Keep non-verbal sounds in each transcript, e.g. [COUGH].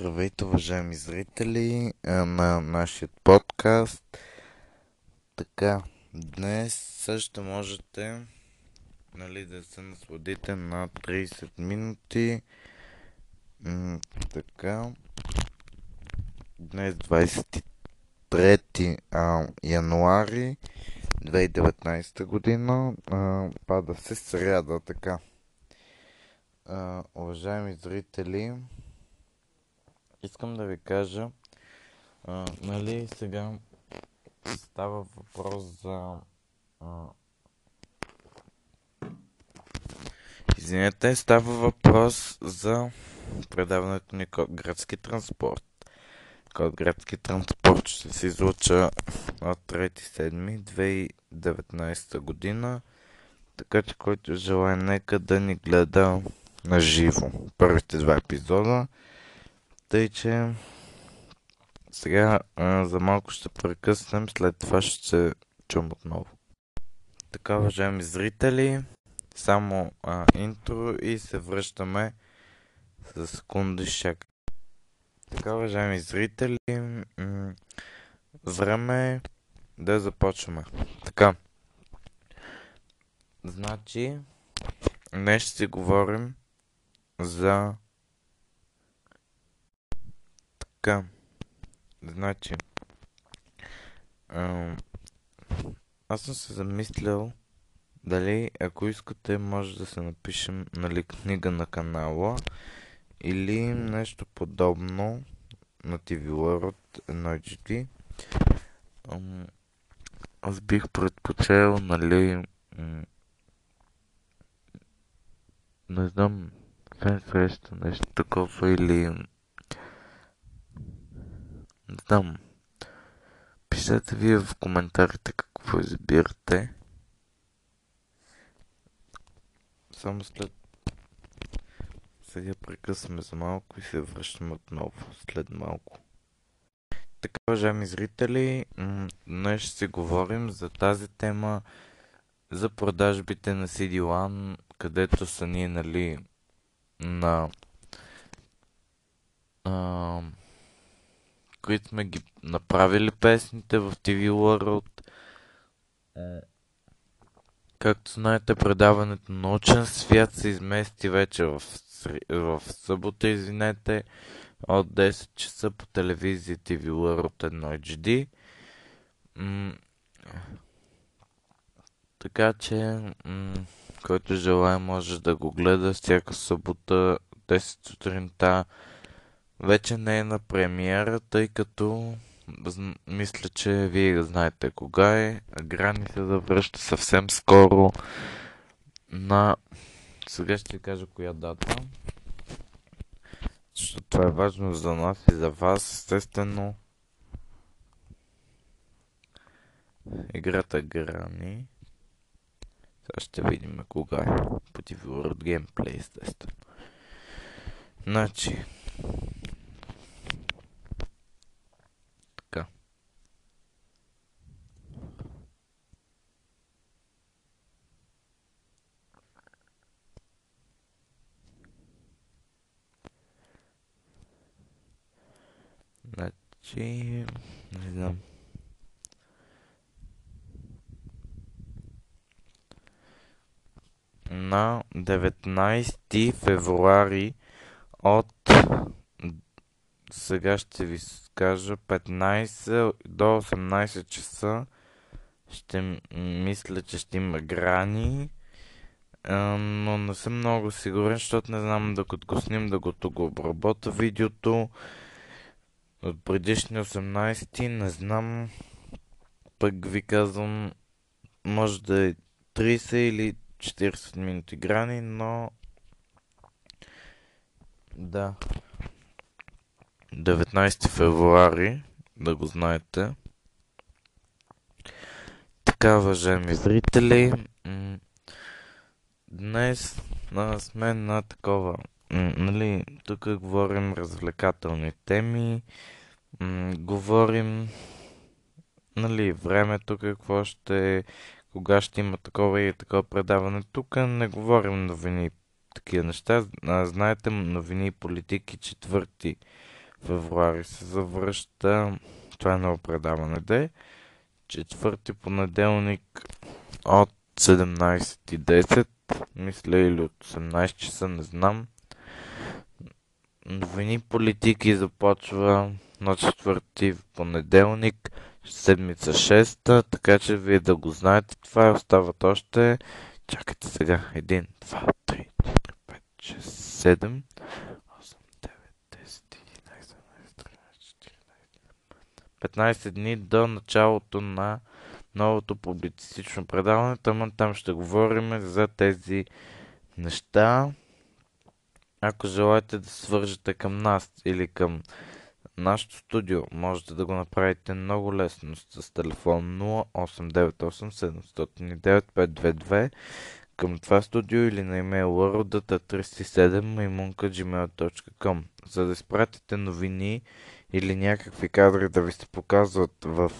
Здравейте, уважаеми зрители на нашия подкаст. Така, днес също можете нали, да се насладите на 30 минути. М- така, днес 23 а, януари 2019 година. А, пада се сряда, така. А, уважаеми зрители, искам да ви кажа, а, нали сега става въпрос за... А, извинете, става въпрос за предаването ни код градски транспорт. Код градски транспорт ще се излуча от 3.7.2019 година. Така че който желая, нека да ни гледа на живо. Първите два епизода. Тъй, че сега а, за малко ще прекъснем, след това ще се чум отново. Така, уважаеми зрители, само а, интро и се връщаме за секунди шак. Така, уважаеми зрители, м- време е да започваме. Така. Значи, днес ще си говорим за така. Значи, аз съм се замислял дали, ако искате, може да се напишем нали, книга на канала или нещо подобно на TV World 1HD. Аз бих предпочел, нали, не знам, фен среща, нещо такова или не знам. Пишете вие в коментарите какво избирате. Само след... Сега прекъсваме за малко и се връщаме отново след малко. Така, уважаеми зрители, днес ще си говорим за тази тема за продажбите на CD-LAN, където са ние, нали, на а, които сме ги направили песните в TV World. Както знаете, предаването на научен свят се измести вече в, в събота, извинете, от 10 часа по телевизия TV World 1 HD. М- така че, м- който желая може да го гледа всяка събота 10 сутринта вече не е на премиера, тъй като мисля, че вие знаете кога е. Грани се завръща съвсем скоро на... Сега ще ви кажа коя дата. Защото това е важно за нас и за вас, естествено. Играта Грани. Сега ще видим кога е. TV World Gameplay, естествено. Значи, Значи, не знам. На 19 февруари от сега ще ви кажа 15 до 18 часа ще мисля, че ще има грани но не съм много сигурен, защото не знам докато го сним, да го обработа видеото от предишни 18 не знам. Пък ви казвам, може да е 30 или 40 минути грани, но да. 19 февруари, да го знаете. Така, уважаеми зрители, днес на сме на такова нали, тук говорим развлекателни теми, м- говорим, нали, времето какво ще кога ще има такова и такова предаване. Тук не говорим новини такива неща. А, знаете, новини и политики четвърти февруари се завръща. Това е ново предаване. Де. Четвърти понеделник от 17.10, мисля, или от 18 часа, не знам. Новини политики започва на четвърти в понеделник, седмица 6, така че вие да го знаете. Това остават още. Чакайте сега. 1, 2, 3, 4, 5, 6, 7, 8, 9, 10, 11, 12, 13, 14, 15 дни до началото на новото публицистично предаване. Там, там ще говорим за тези неща. Ако желаете да свържете към нас или към нашото студио, можете да го направите много лесно с телефон 0898 към това студио или на имейл world37 За да изпратите новини или някакви кадри да ви се показват в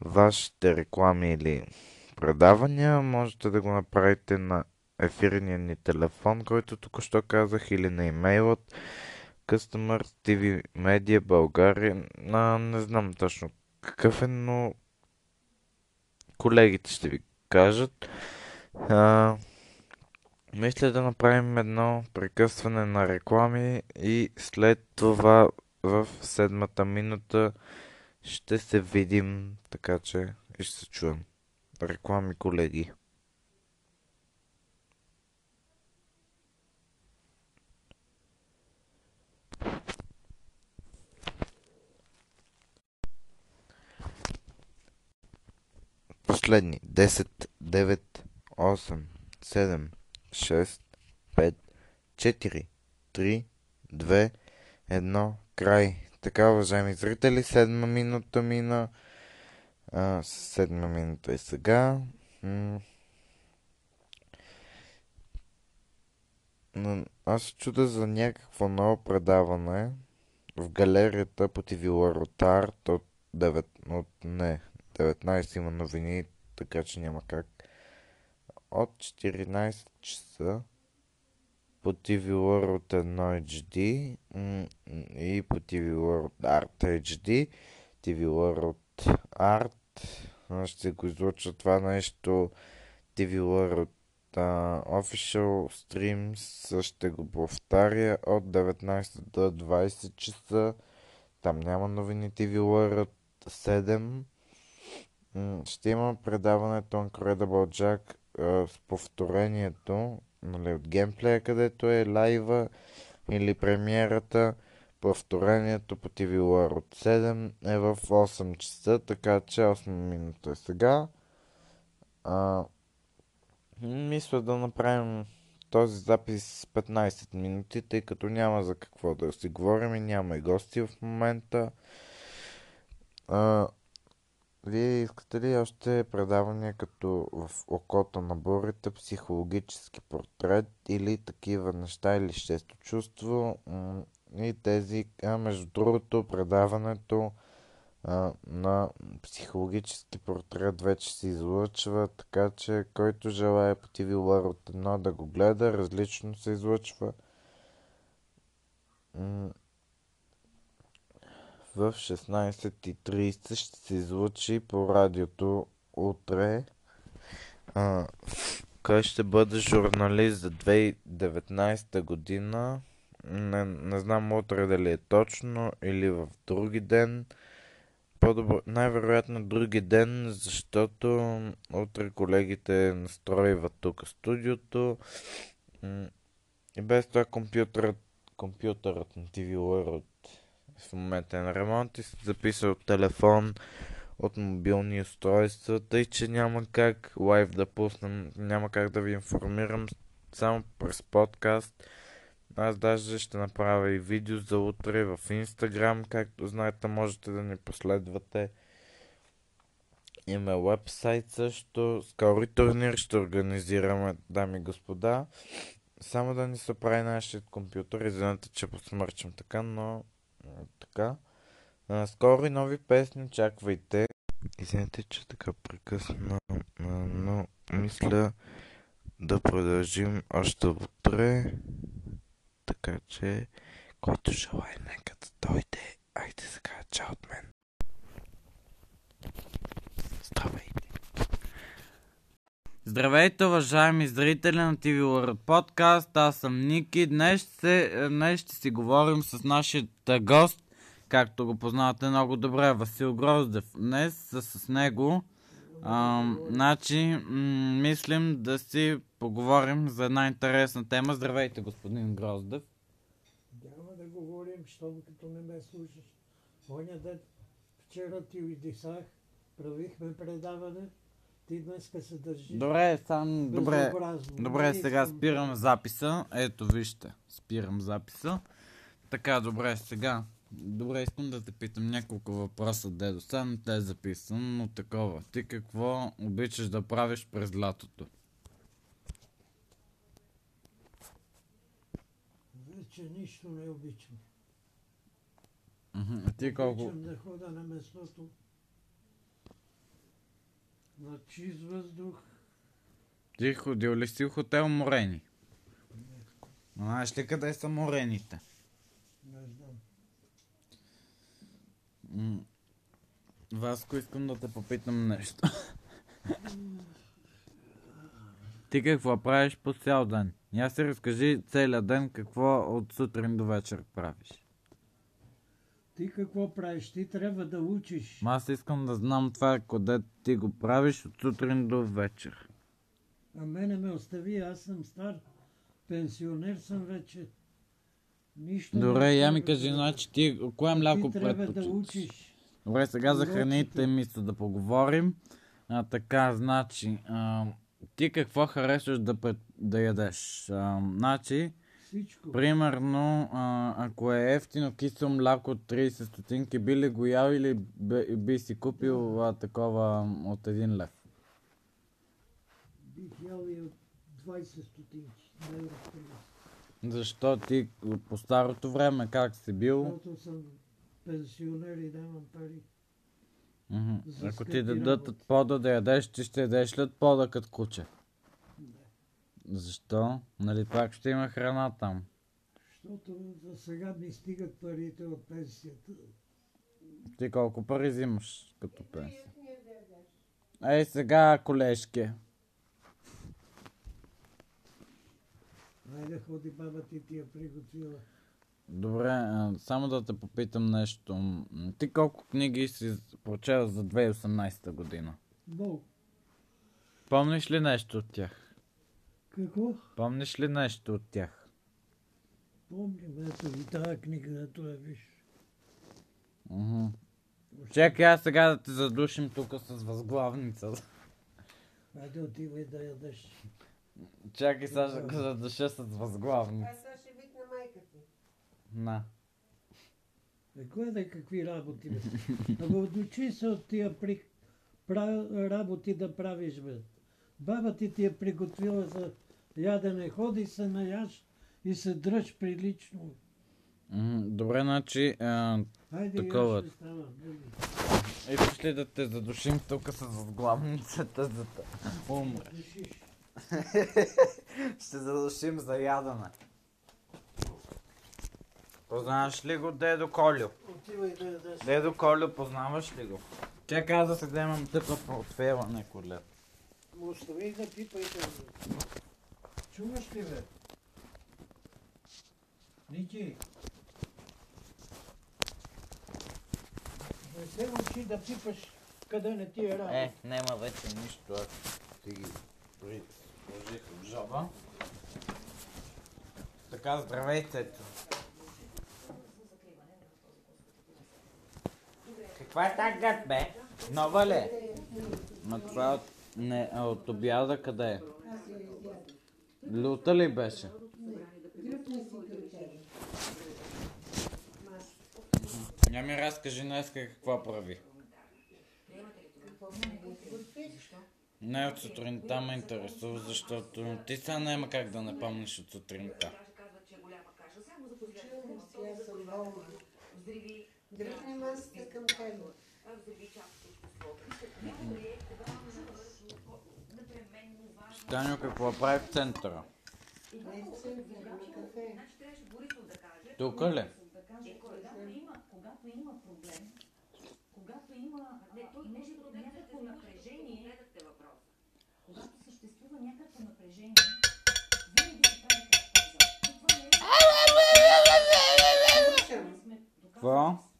вашите реклами или предавания, можете да го направите на ефирния ни телефон, който току-що казах, или на имейлът Customer TV Media България. А, не знам точно какъв е, но колегите ще ви кажат. А, мисля да направим едно прекъсване на реклами и след това в седмата минута ще се видим, така че и ще се чуем. Реклами, колеги. Последни 10, 9, 8, 7, 6, 5, 4, 3, 2, 1, край. Така, уважаеми зрители, седма минута мина. А, седма минута е сега. Но аз се чуда за някакво ново предаване в галерията по TV World от 9, от не, 19 има новини, така че няма как. От 14 часа по TV World 1 HD и по TV World Art HD, TV World Art. Ще го излуча това нещо. TV World uh, Official Streams ще го повтаря от 19 до 20 часа. Там няма новини TV World 7. Ще има предаването Incredible Jack с повторението нали, от геймплея, където е лайва или премиерата. Повторението по TV World 7 е в 8 часа, така че 8 минута е сега. А, мисля да направим този запис 15 минути, тъй като няма за какво да си говорим и няма и гости в момента. А, вие искате ли още предавания като в окото на бурите, психологически портрет или такива неща или шесто чувство и тези, а между другото, предаването а, на психологически портрет вече се излъчва, така че който желая по TV World 1 да го гледа, различно се излъчва в 16.30 ще се излучи по радиото утре. А, кой ще бъде журналист за 2019 година? Не, не знам утре дали е точно или в други ден. По-добро, най-вероятно други ден, защото утре колегите настроиват тук студиото. И без това компютърът, компютърът на TV World в момента на ремонт и се записва от телефон, от мобилни устройства, тъй че няма как лайв да пуснем, няма как да ви информирам само през подкаст. Аз даже ще направя и видео за утре в Инстаграм, както знаете можете да ни последвате. Има вебсайт също, скоро турнир ще организираме, дами и господа. Само да ни се прави нашия компютър, извинете, че посмърчам така, но така. Скоро и нови песни очаквайте. Извинете, че така прекъсна, но мисля да продължим още утре. Така че, който желая, нека да дойде. Айде сега, чао от мен. Здравейте. Здравейте, уважаеми зрители на TV World Podcast. Аз съм Ники. Днес, се, днес ще си говорим с нашия гост, както го познавате много добре, Васил Гроздев. Днес с, с него а, значи, м- мислим да си поговорим за една интересна тема. Здравейте, господин Гроздев. Няма да говорим, щом като не ме слушаш. Оня ден, вчера ти издисах, правихме предаване, ти днеска се държиш Добре, сам, добре, добре, сега спирам записа. Ето, вижте, спирам записа. Така, добре, сега. Добре, искам да те питам няколко въпроса, дедо. Сега не те е записан, но такова. Ти какво обичаш да правиш през лятото? Вече нищо не обичам. А ти колко... Обичам да хода на местото. На чист въздух. Ти ходил ли си в хотел Морени? Знаеш ли къде са Морените? Не знам. М, Васко, искам да те попитам нещо. Ти какво правиш по цял ден? Я си разкажи целият ден какво от сутрин до вечер правиш. Ти какво правиш? Ти трябва да учиш. Ма Аз искам да знам това, къде ти го правиш от сутрин до вечер. А мене ме остави, аз съм стар. Пенсионер съм вече. Нищо Добре, я ми кажи, да- значи ти кое мляко Ти трябва да предпочиташ? учиш. Добре, сега за Уроците. храните мисля да поговорим. А, така, значи, а, ти какво харесваш да, пред, да ядеш? А, значи, Всичко. примерно, а, ако е ефтино кисело мляко от 30 стотинки, би ли го ял или би, би си купил а, такова от 1 лев? Бих ял и от 20 стотинки. Не от 30. Защо ти по старото време как си бил? Защото съм пенсионер и нямам пари. За Ако ти дадат от пода да ядеш, ти ще ядеш ли от пода като куче? Не. Защо? Нали пак ще има храна там? Защото за сега ми стигат парите от пенсията. Ти колко пари взимаш като пенсия? Ей сега, колежки. Айде ходи баба ти ти я приготвила. Добре, само да те попитам нещо. Ти колко книги си прочел за 2018 година? Много. Помниш ли нещо от тях? Какво? Помниш ли нещо от тях? Помним, ето и тази книга, ето я виж. Мгм. Чакай аз сега да те задушим тук с възглавница. Айде отивай да ядеш. Чакай сега го задуша с възглавница. Аз сега ще викна майка ти. На. Е, кое да е какви работи, бе? Абе, отучи се от тия при... пра... работи да правиш, бе. Баба ти ти е приготвила за ядене. Ходи се наяш и се дръж прилично. Добре, значи, а, Хайде, Такова. стана. Нали? искаш ли да те задушим тук с възглавницата, за да? Дишиш. [LAUGHS] Ще задушим за ядене. Познаваш ли го, дедо Колю? Отивай да ядеш. Дедо Колю, познаваш ли го? Аз да се вземам тук портфела някой лет. Му остави да пипайте. Чуваш ли, бе? Ники. Не се учи да пипаш къде не ти е работа. Е, няма вече нищо, аз ти ги сложих в жоба. Така, здравейте. Каква е тази гад, бе? Нова ли? е? Ма това е от, не, от обяда къде е? Люта ли беше? Я ми разкажи днес какво прави. Не от сутринта ме интересува, защото ти сега няма как да не помниш от сутринта. Аз Дръпни масата към тебе. Таню, какво прави в центъра? Не се взема кафе. Тук ли? когато има, проблем, когато има някакво напрежение, когато съществува някакво напрежение, винаги се прави както е... Сме Какво?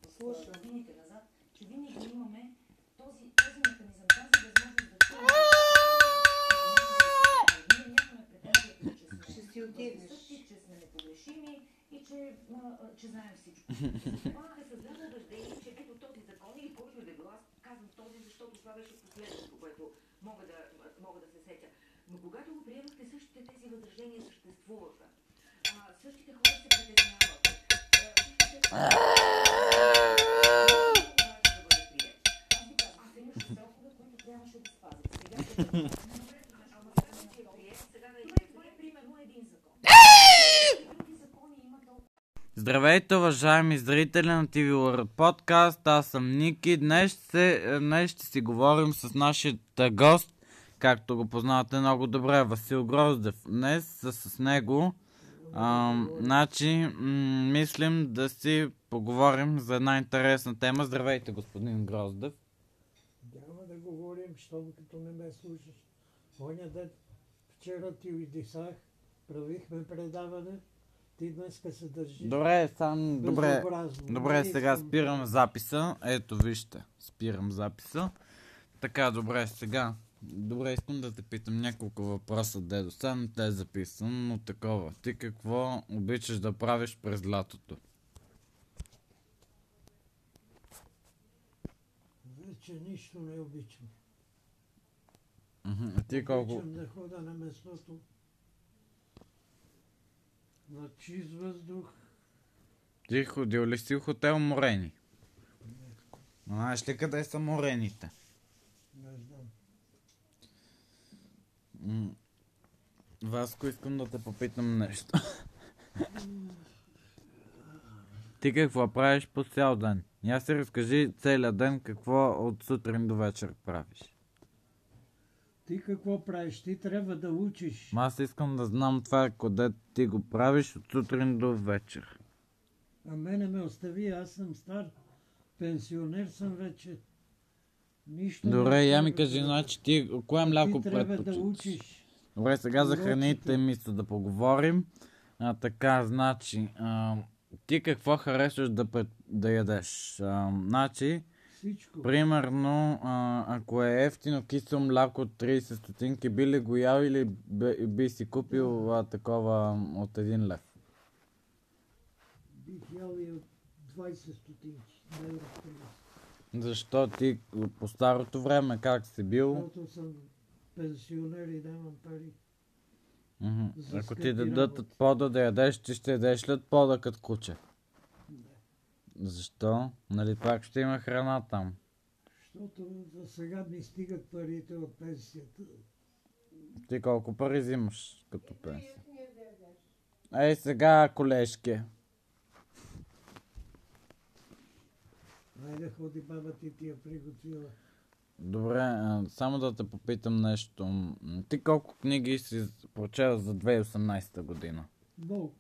Че, а, че знаем всичко. [LAUGHS] Това е създава убеждение, че ето този закон или който и да било, аз казвам този, защото това беше последното, което мога да, мога да се сетя. Но когато го приемахте, същите тези възражения съществуваха. А, същите хора се притесняват. Същите... Аз имаше срокове, които трябваше да спазят. Сега [LAUGHS] се Ама сега, че е приет, сега да Това е, това е примерно един закон. Други закони има толкова. Здравейте, уважаеми зрители на TV World Podcast. Аз съм Ники. Днес, се, днес ще си говорим с нашия гост, както го познавате много добре, Васил Гроздев. Днес с, с него а, значи, м- мислим да си поговорим за една интересна тема. Здравейте, господин Гроздев. Няма да говорим, защото като не ме слушаш. Оня ден вчера ти удисах, правихме предаване, ти днеска се държиш Добре, сам, добре, добре, Не сега спирам записа. Ето, вижте, спирам записа. Така, добре, сега. Добре, искам да те питам няколко въпроса, дедо. Сега не те е записан, но такова. Ти какво обичаш да правиш през лятото? Вече нищо не обичам. А ти колко... Обичам да хода на местото. На чист въздух. Ти ходил ли си в хотел Морени? Знаеш ли къде са Морените? Не знам. М, Васко, искам да те попитам нещо. Ти какво правиш по цял ден? Я си разкажи целият ден какво от сутрин до вечер правиш. Ти какво правиш? Ти трябва да учиш. Ма Аз искам да знам това, къде ти го правиш от сутрин до вечер. А мене ме остави, аз съм стар. Пенсионер съм вече. Нищо Добре, я ми кажи, да- значи ти кое мляко Ти трябва да предпочиташ? учиш. Добре, сега за храните мисля да поговорим. А, така, значи, а, ти какво харесваш да, пред, да ядеш? А, значи, Всичко. примерно, а, ако е ефтино кисело мляко от 30 стотинки, би ли го ял или би, би си купил а, такова от 1 лев? Бих ял и от 20 стотинки. Не от 30. Защо ти по старото време как си бил? Защото съм пенсионер и нямам пари. Ако ти дадат пода да ядеш, ти ще ядеш ли от пода като куче? Защо? Нали пак ще има храна там? Защото за сега ми стигат парите от пенсията. Ти колко пари взимаш като пенсия? Ей сега, колежки. Айде ходи баба ти ти я приготвила. Добре, само да те попитам нещо. Ти колко книги си прочел за 2018 година? Много.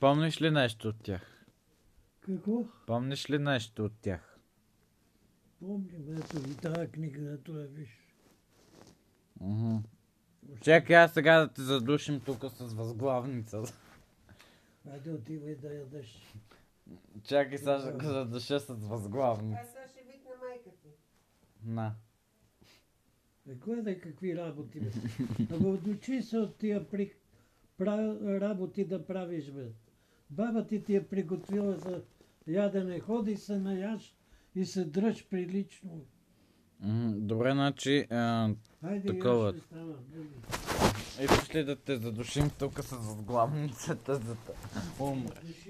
Помниш ли нещо от тях? Какво? Помниш ли нещо от тях? Помним, ето и тази книга, ето я виж. Мгм. Чакай аз сега да те задушим тук с възглавница. Айде отивай да ядеш. Чакай сега ще го задуша с възглавница. Аз сега ще викна майка ти. На. Е, кое да е какви работи, бе? Абе, отучи се от тия при... пра... работи да правиш, бе. Баба ти ти е приготвила за ядене. Ходи се наяш и се дръж прилично. Добре, значи, а, Хайде, Такова. я искаш ли да те задушим тук с възглавницата, за да умреш?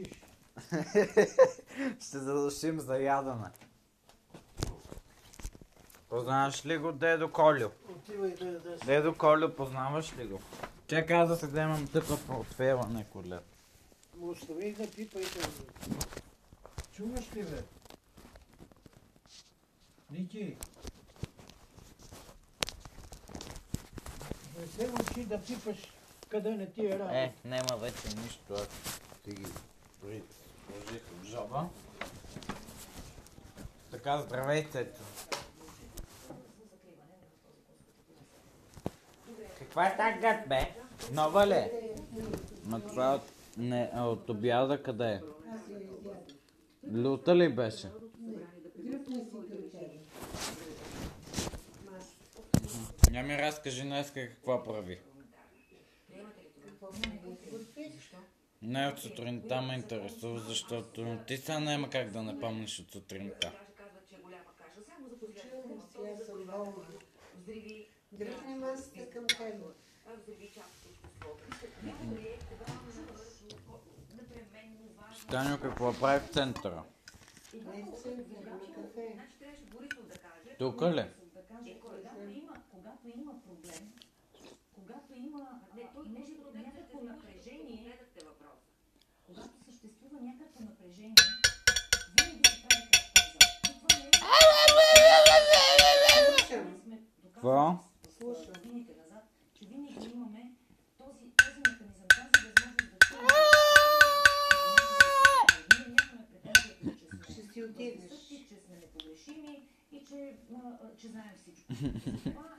[LAUGHS] Ще задушим за ядене. Познаваш ли го, дедо Колю? Отивай да ядеш. Дедо Колю, познаваш ли го? Чакай аз да се вземам тук в портфела на колет. Му остави да пипайте. Чуваш ли, бе? Ники. Не се учи да пипаш къде не ти е работа. Е, няма вече нищо, аз ти ги при... сложих в жоба. Така, здравей, Цецо. Каква е тази гад, бе? Нова ли? е? Ма това от, не, от обяда къде е? Люта ли беше? Ня ми разкажи днеска какво прави. Не от сутринта ме интересува, защото ти сега няма как да не помниш от сутринта. Даже казват, че е голяма каша. Само за последното Аз съм болна. взриви, Дръпни масата към тебе. взриви част от обществото. Няма ли е непременно важно? Таню, какво прави в центъра? Тук ли? Когато има, проблем, когато има някакво напрежение, когато съществува някакво напрежение, винаги се прави крачка назад. Че, че знаем всичко. [LAUGHS] Това